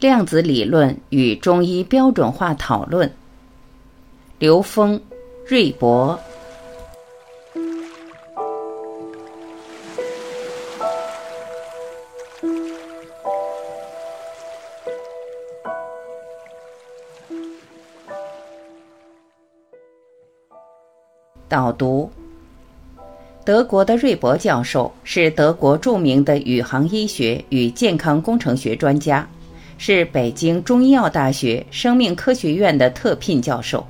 量子理论与中医标准化讨论。刘峰、瑞博。导读：德国的瑞博教授是德国著名的宇航医学与健康工程学专家。是北京中医药大学生命科学院的特聘教授。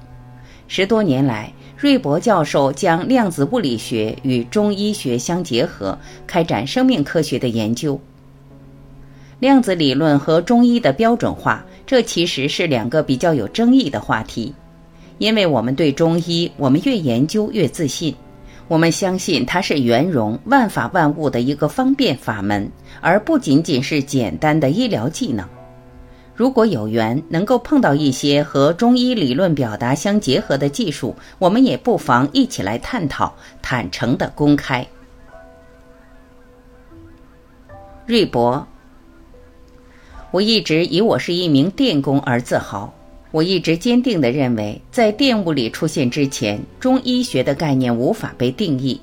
十多年来，瑞博教授将量子物理学与中医学相结合，开展生命科学的研究。量子理论和中医的标准化，这其实是两个比较有争议的话题。因为我们对中医，我们越研究越自信，我们相信它是圆融万法万物的一个方便法门，而不仅仅是简单的医疗技能。如果有缘能够碰到一些和中医理论表达相结合的技术，我们也不妨一起来探讨，坦诚的公开。瑞博，我一直以我是一名电工而自豪。我一直坚定的认为，在电物理出现之前，中医学的概念无法被定义。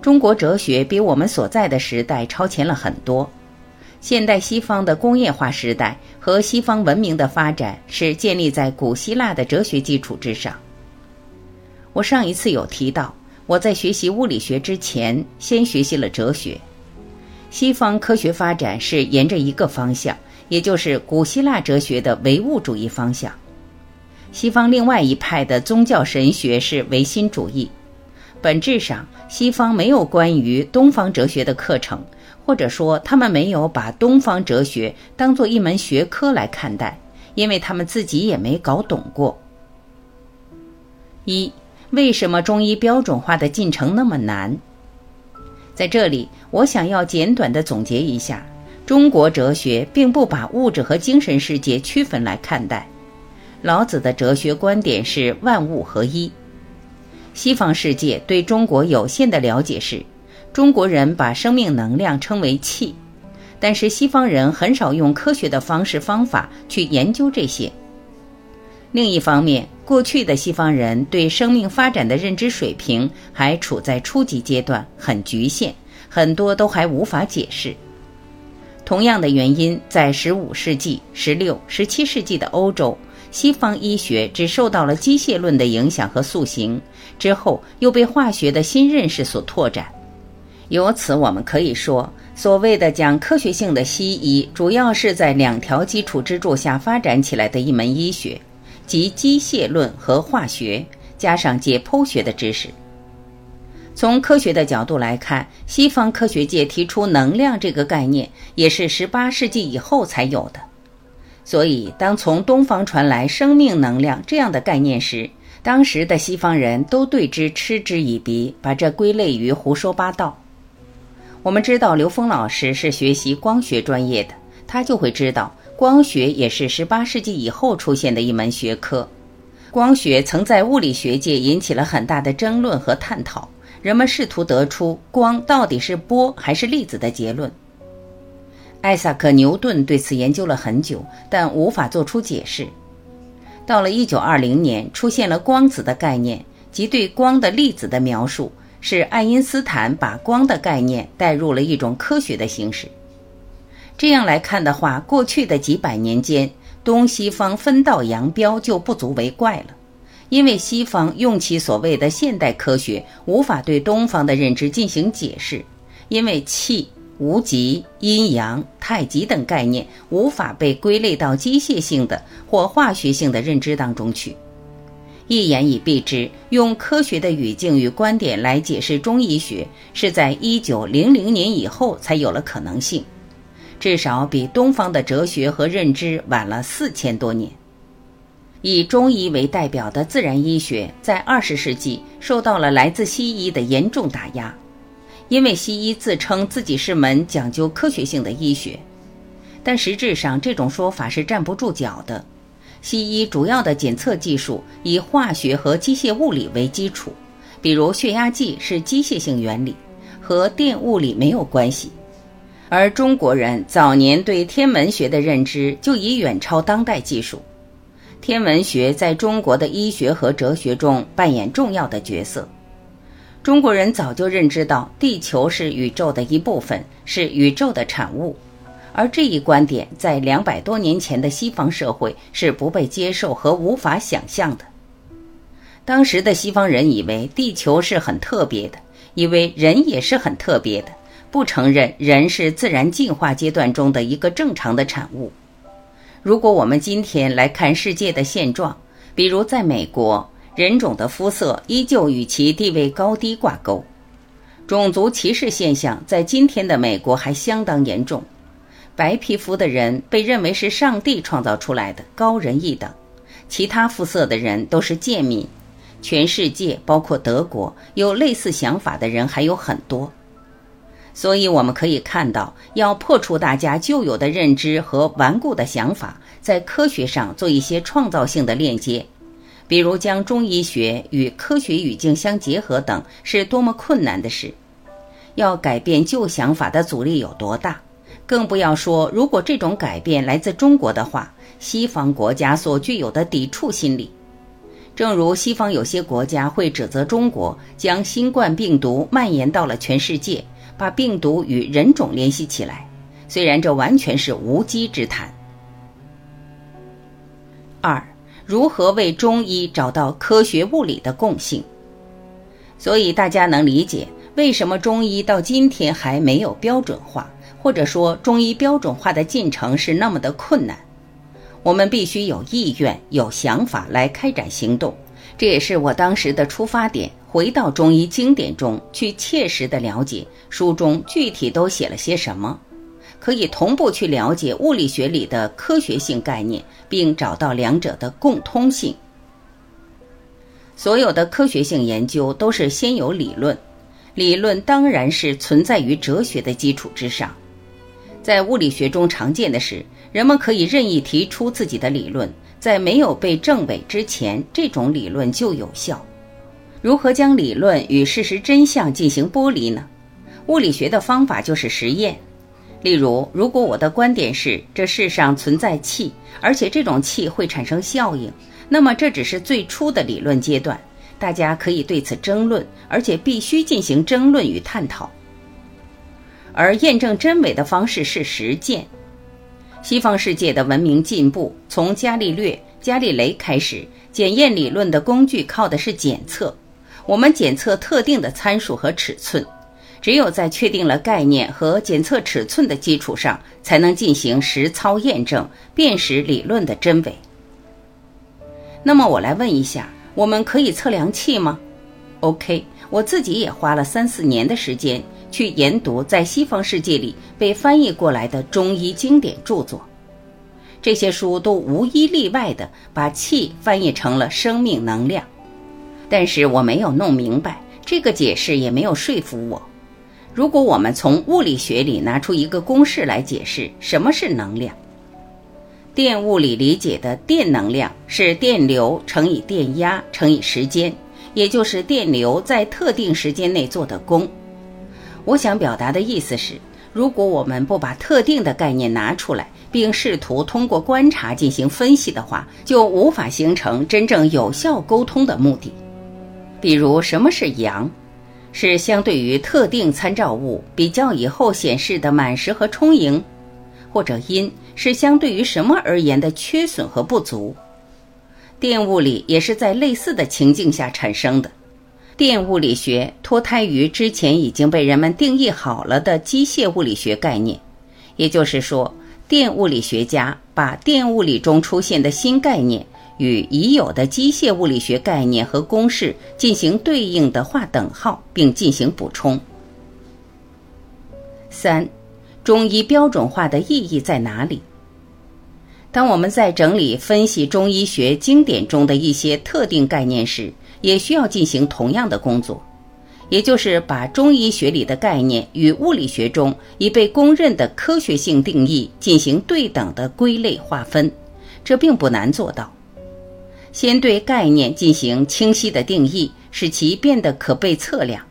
中国哲学比我们所在的时代超前了很多。现代西方的工业化时代和西方文明的发展是建立在古希腊的哲学基础之上。我上一次有提到，我在学习物理学之前，先学习了哲学。西方科学发展是沿着一个方向，也就是古希腊哲学的唯物主义方向。西方另外一派的宗教神学是唯心主义。本质上，西方没有关于东方哲学的课程。或者说，他们没有把东方哲学当做一门学科来看待，因为他们自己也没搞懂过。一，为什么中医标准化的进程那么难？在这里，我想要简短的总结一下：中国哲学并不把物质和精神世界区分来看待。老子的哲学观点是万物合一。西方世界对中国有限的了解是。中国人把生命能量称为气，但是西方人很少用科学的方式方法去研究这些。另一方面，过去的西方人对生命发展的认知水平还处在初级阶段，很局限，很多都还无法解释。同样的原因，在十五世纪、十六、十七世纪的欧洲，西方医学只受到了机械论的影响和塑形，之后又被化学的新认识所拓展。由此，我们可以说，所谓的讲科学性的西医，主要是在两条基础支柱下发展起来的一门医学，即机械论和化学，加上解剖学的知识。从科学的角度来看，西方科学界提出能量这个概念，也是十八世纪以后才有的。所以，当从东方传来生命能量这样的概念时，当时的西方人都对之嗤之以鼻，把这归类于胡说八道。我们知道刘峰老师是学习光学专业的，他就会知道光学也是十八世纪以后出现的一门学科。光学曾在物理学界引起了很大的争论和探讨，人们试图得出光到底是波还是粒子的结论。艾萨克·牛顿对此研究了很久，但无法做出解释。到了一九二零年，出现了光子的概念即对光的粒子的描述。是爱因斯坦把光的概念带入了一种科学的形式。这样来看的话，过去的几百年间，东西方分道扬镳就不足为怪了。因为西方用其所谓的现代科学，无法对东方的认知进行解释，因为气、无极、阴阳、太极等概念无法被归类到机械性的或化学性的认知当中去。一言以蔽之，用科学的语境与观点来解释中医学，是在一九零零年以后才有了可能性，至少比东方的哲学和认知晚了四千多年。以中医为代表的自然医学，在二十世纪受到了来自西医的严重打压，因为西医自称自己是门讲究科学性的医学，但实质上这种说法是站不住脚的。西医主要的检测技术以化学和机械物理为基础，比如血压计是机械性原理，和电物理没有关系；而中国人早年对天文学的认知就已远超当代技术。天文学在中国的医学和哲学中扮演重要的角色。中国人早就认知到地球是宇宙的一部分，是宇宙的产物，而这一观点在两百多年前的西方社会是不被接受和无法想象的。当时的西方人以为地球是很特别的，以为人也是很特别的，不承认人是自然进化阶段中的一个正常的产物。如果我们今天来看世界的现状，比如在美国，人种的肤色依旧与其地位高低挂钩，种族歧视现象在今天的美国还相当严重。白皮肤的人被认为是上帝创造出来的高人一等，其他肤色的人都是贱民。全世界，包括德国，有类似想法的人还有很多。所以我们可以看到，要破除大家旧有的认知和顽固的想法，在科学上做一些创造性的链接，比如将中医学与科学语境相结合等，是多么困难的事。要改变旧想法的阻力有多大？更不要说，如果这种改变来自中国的话，西方国家所具有的抵触心理。正如西方有些国家会指责中国将新冠病毒蔓延到了全世界。把病毒与人种联系起来，虽然这完全是无稽之谈。二，如何为中医找到科学物理的共性？所以大家能理解为什么中医到今天还没有标准化，或者说中医标准化的进程是那么的困难。我们必须有意愿、有想法来开展行动，这也是我当时的出发点。回到中医经典中去，切实的了解书中具体都写了些什么，可以同步去了解物理学里的科学性概念，并找到两者的共通性。所有的科学性研究都是先有理论，理论当然是存在于哲学的基础之上。在物理学中常见的是，人们可以任意提出自己的理论，在没有被证伪之前，这种理论就有效。如何将理论与事实真相进行剥离呢？物理学的方法就是实验。例如，如果我的观点是这世上存在气，而且这种气会产生效应，那么这只是最初的理论阶段，大家可以对此争论，而且必须进行争论与探讨。而验证真伪的方式是实践。西方世界的文明进步，从伽利略、伽利雷开始，检验理论的工具靠的是检测。我们检测特定的参数和尺寸，只有在确定了概念和检测尺寸的基础上，才能进行实操验证，辨识理论的真伪。那么我来问一下，我们可以测量器吗？OK，我自己也花了三四年的时间去研读在西方世界里被翻译过来的中医经典著作，这些书都无一例外的把气翻译成了生命能量。但是我没有弄明白这个解释，也没有说服我。如果我们从物理学里拿出一个公式来解释什么是能量，电物理理解的电能量是电流乘以电压乘以时间，也就是电流在特定时间内做的功。我想表达的意思是，如果我们不把特定的概念拿出来，并试图通过观察进行分析的话，就无法形成真正有效沟通的目的。比如，什么是阳？是相对于特定参照物比较以后显示的满实和充盈，或者阴是相对于什么而言的缺损和不足。电物理也是在类似的情境下产生的。电物理学脱胎于之前已经被人们定义好了的机械物理学概念，也就是说，电物理学家把电物理中出现的新概念。与已有的机械物理学概念和公式进行对应的划等号，并进行补充。三，中医标准化的意义在哪里？当我们在整理分析中医学经典中的一些特定概念时，也需要进行同样的工作，也就是把中医学里的概念与物理学中已被公认的科学性定义进行对等的归类划分。这并不难做到。先对概念进行清晰的定义，使其变得可被测量，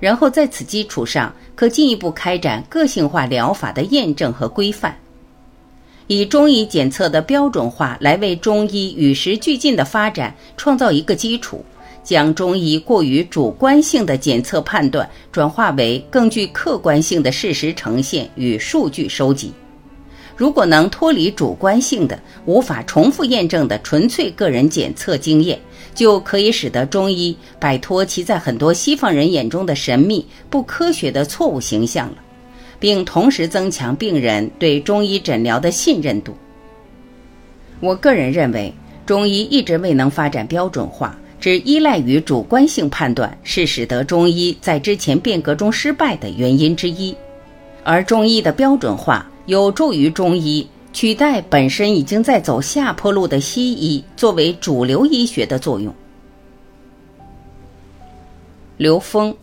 然后在此基础上，可进一步开展个性化疗法的验证和规范，以中医检测的标准化来为中医与时俱进的发展创造一个基础，将中医过于主观性的检测判断转化为更具客观性的事实呈现与数据收集。如果能脱离主观性的、无法重复验证的纯粹个人检测经验，就可以使得中医摆脱其在很多西方人眼中的神秘、不科学的错误形象了，并同时增强病人对中医诊疗的信任度。我个人认为，中医一直未能发展标准化，只依赖于主观性判断，是使得中医在之前变革中失败的原因之一。而中医的标准化有助于中医。取代本身已经在走下坡路的西医作为主流医学的作用。刘峰，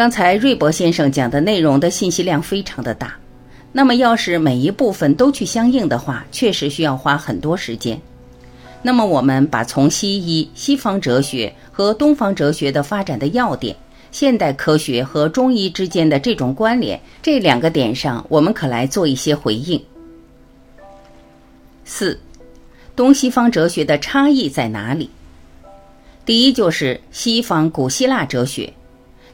刚才瑞博先生讲的内容的信息量非常的大，那么要是每一部分都去相应的话，确实需要花很多时间。那么我们把从西医、西方哲学和东方哲学的发展的要点。现代科学和中医之间的这种关联，这两个点上，我们可来做一些回应。四，东西方哲学的差异在哪里？第一，就是西方古希腊哲学，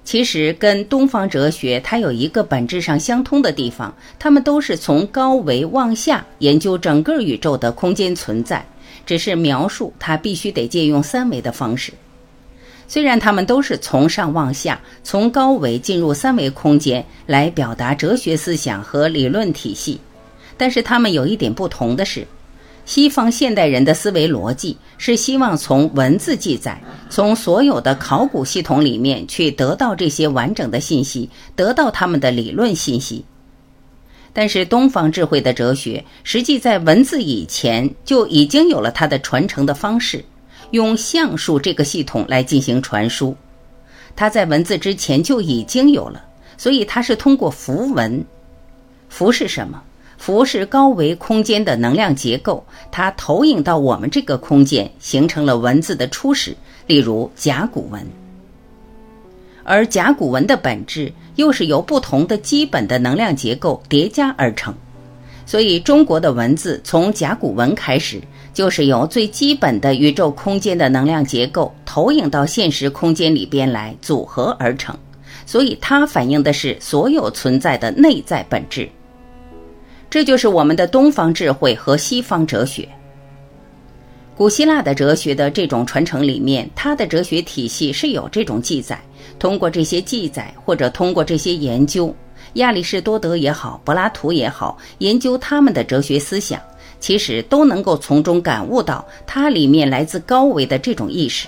其实跟东方哲学它有一个本质上相通的地方，它们都是从高维往下研究整个宇宙的空间存在，只是描述它必须得借用三维的方式。虽然他们都是从上往下，从高维进入三维空间来表达哲学思想和理论体系，但是他们有一点不同的是，西方现代人的思维逻辑是希望从文字记载、从所有的考古系统里面去得到这些完整的信息，得到他们的理论信息。但是东方智慧的哲学，实际在文字以前就已经有了它的传承的方式。用象数这个系统来进行传输，它在文字之前就已经有了，所以它是通过符文。符是什么？符是高维空间的能量结构，它投影到我们这个空间，形成了文字的初始，例如甲骨文。而甲骨文的本质又是由不同的基本的能量结构叠加而成，所以中国的文字从甲骨文开始。就是由最基本的宇宙空间的能量结构投影到现实空间里边来组合而成，所以它反映的是所有存在的内在本质。这就是我们的东方智慧和西方哲学。古希腊的哲学的这种传承里面，它的哲学体系是有这种记载，通过这些记载或者通过这些研究，亚里士多德也好，柏拉图也好，研究他们的哲学思想。其实都能够从中感悟到它里面来自高维的这种意识。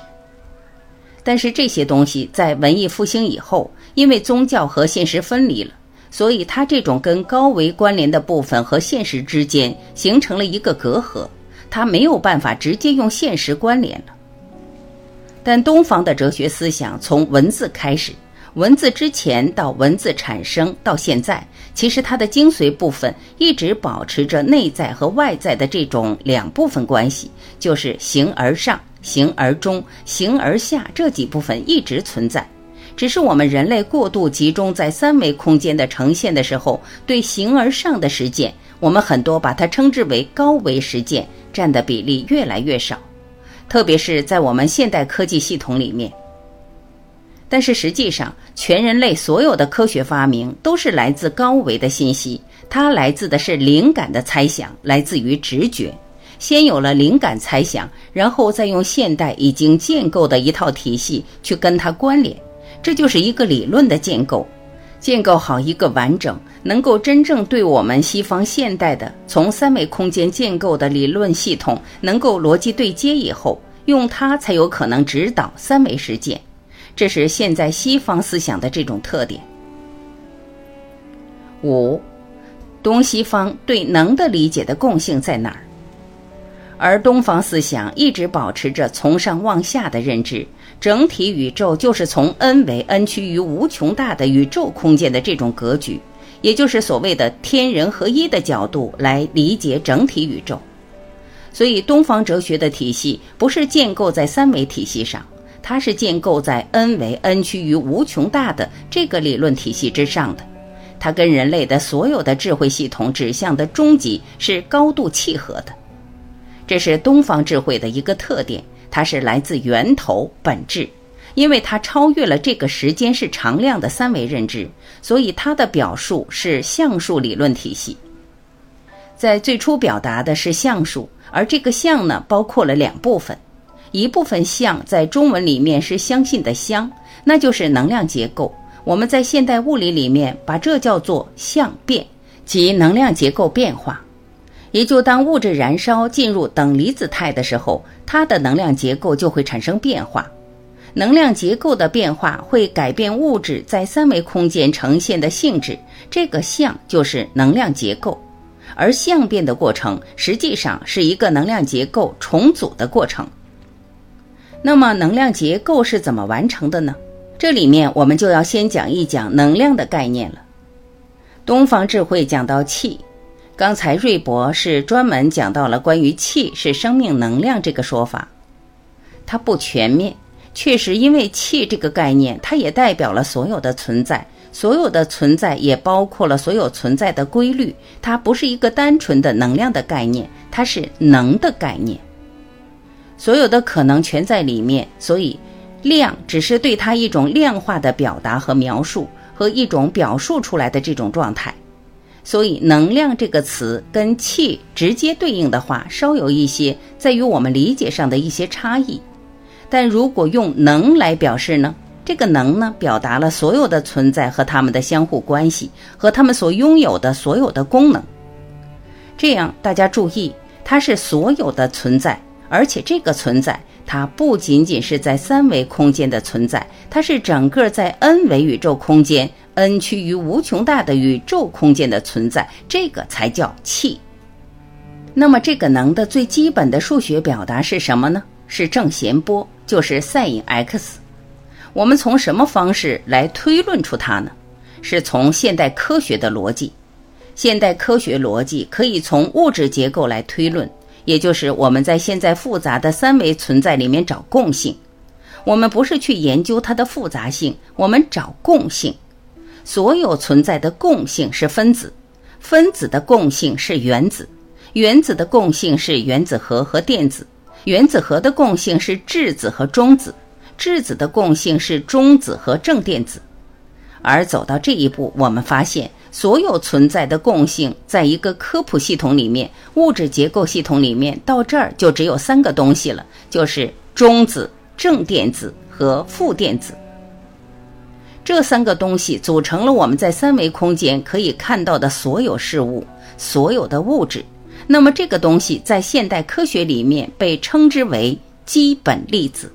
但是这些东西在文艺复兴以后，因为宗教和现实分离了，所以它这种跟高维关联的部分和现实之间形成了一个隔阂，它没有办法直接用现实关联了。但东方的哲学思想从文字开始。文字之前到文字产生到现在，其实它的精髓部分一直保持着内在和外在的这种两部分关系，就是形而上、形而中、形而下这几部分一直存在。只是我们人类过度集中在三维空间的呈现的时候，对形而上的实践，我们很多把它称之为高维实践，占的比例越来越少，特别是在我们现代科技系统里面。但是实际上，全人类所有的科学发明都是来自高维的信息，它来自的是灵感的猜想，来自于直觉。先有了灵感猜想，然后再用现代已经建构的一套体系去跟它关联，这就是一个理论的建构。建构好一个完整，能够真正对我们西方现代的从三维空间建构的理论系统能够逻辑对接以后，用它才有可能指导三维实践。这是现在西方思想的这种特点。五，东西方对能的理解的共性在哪儿？而东方思想一直保持着从上往下的认知，整体宇宙就是从 n 为 n 趋于无穷大的宇宙空间的这种格局，也就是所谓的天人合一的角度来理解整体宇宙。所以，东方哲学的体系不是建构在三维体系上。它是建构在 n 为 n 趋于无穷大的这个理论体系之上的，它跟人类的所有的智慧系统指向的终极是高度契合的。这是东方智慧的一个特点，它是来自源头本质，因为它超越了这个时间是常量的三维认知，所以它的表述是相数理论体系。在最初表达的是相数，而这个相呢，包括了两部分。一部分象在中文里面是相信的相，那就是能量结构。我们在现代物理里面把这叫做相变，即能量结构变化。也就当物质燃烧进入等离子态的时候，它的能量结构就会产生变化。能量结构的变化会改变物质在三维空间呈现的性质，这个相就是能量结构。而相变的过程实际上是一个能量结构重组的过程。那么能量结构是怎么完成的呢？这里面我们就要先讲一讲能量的概念了。东方智慧讲到气，刚才瑞博是专门讲到了关于气是生命能量这个说法，它不全面，确实因为气这个概念，它也代表了所有的存在，所有的存在也包括了所有存在的规律，它不是一个单纯的能量的概念，它是能的概念。所有的可能全在里面，所以量只是对它一种量化的表达和描述，和一种表述出来的这种状态。所以能量这个词跟气直接对应的话，稍有一些在于我们理解上的一些差异。但如果用能来表示呢？这个能呢，表达了所有的存在和它们的相互关系，和它们所拥有的所有的功能。这样大家注意，它是所有的存在。而且这个存在，它不仅仅是在三维空间的存在，它是整个在 n 维宇宙空间、n 趋于无穷大的宇宙空间的存在，这个才叫气。那么这个能的最基本的数学表达是什么呢？是正弦波，就是 sin x。我们从什么方式来推论出它呢？是从现代科学的逻辑。现代科学逻辑可以从物质结构来推论。也就是我们在现在复杂的三维存在里面找共性，我们不是去研究它的复杂性，我们找共性。所有存在的共性是分子，分子的共性是原子，原子的共性是原子核和电子，原子核的共性是质子和中子，质子的共性是中子和正电子。而走到这一步，我们发现。所有存在的共性，在一个科普系统里面，物质结构系统里面，到这儿就只有三个东西了，就是中子、正电子和负电子。这三个东西组成了我们在三维空间可以看到的所有事物、所有的物质。那么这个东西在现代科学里面被称之为基本粒子。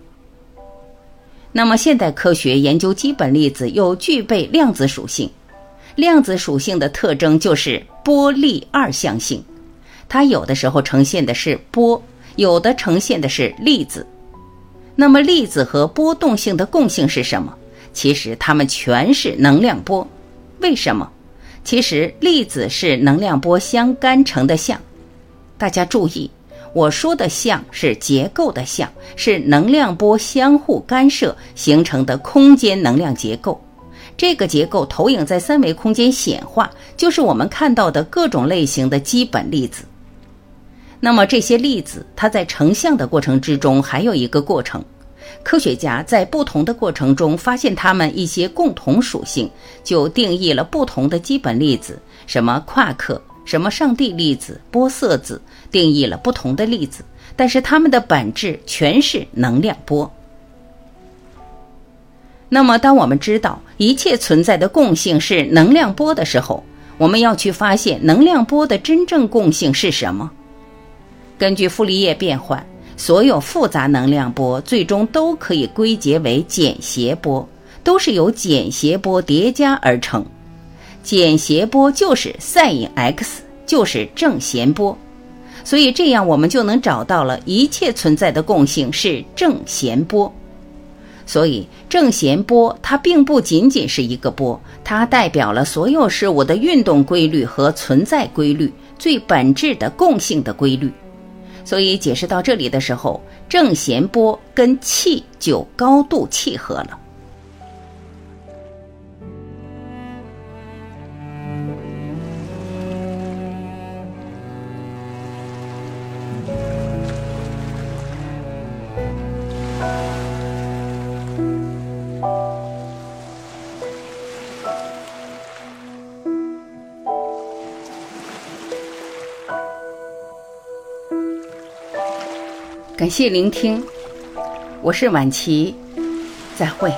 那么现代科学研究基本粒子又具备量子属性。量子属性的特征就是波粒二象性，它有的时候呈现的是波，有的呈现的是粒子。那么粒子和波动性的共性是什么？其实它们全是能量波。为什么？其实粒子是能量波相干成的像。大家注意，我说的像是结构的像，是能量波相互干涉形成的空间能量结构。这个结构投影在三维空间显化，就是我们看到的各种类型的基本粒子。那么这些粒子，它在成像的过程之中还有一个过程。科学家在不同的过程中发现它们一些共同属性，就定义了不同的基本粒子，什么夸克、什么上帝粒子、玻色子，定义了不同的粒子。但是它们的本质全是能量波。那么，当我们知道一切存在的共性是能量波的时候，我们要去发现能量波的真正共性是什么？根据傅立叶变换，所有复杂能量波最终都可以归结为简谐波，都是由简谐波叠加而成。简谐波就是 sin x，就是正弦波，所以这样我们就能找到了一切存在的共性是正弦波。所以，正弦波它并不仅仅是一个波，它代表了所有事物的运动规律和存在规律最本质的共性的规律。所以解释到这里的时候，正弦波跟气就高度契合了。感谢聆听，我是晚琪，再会。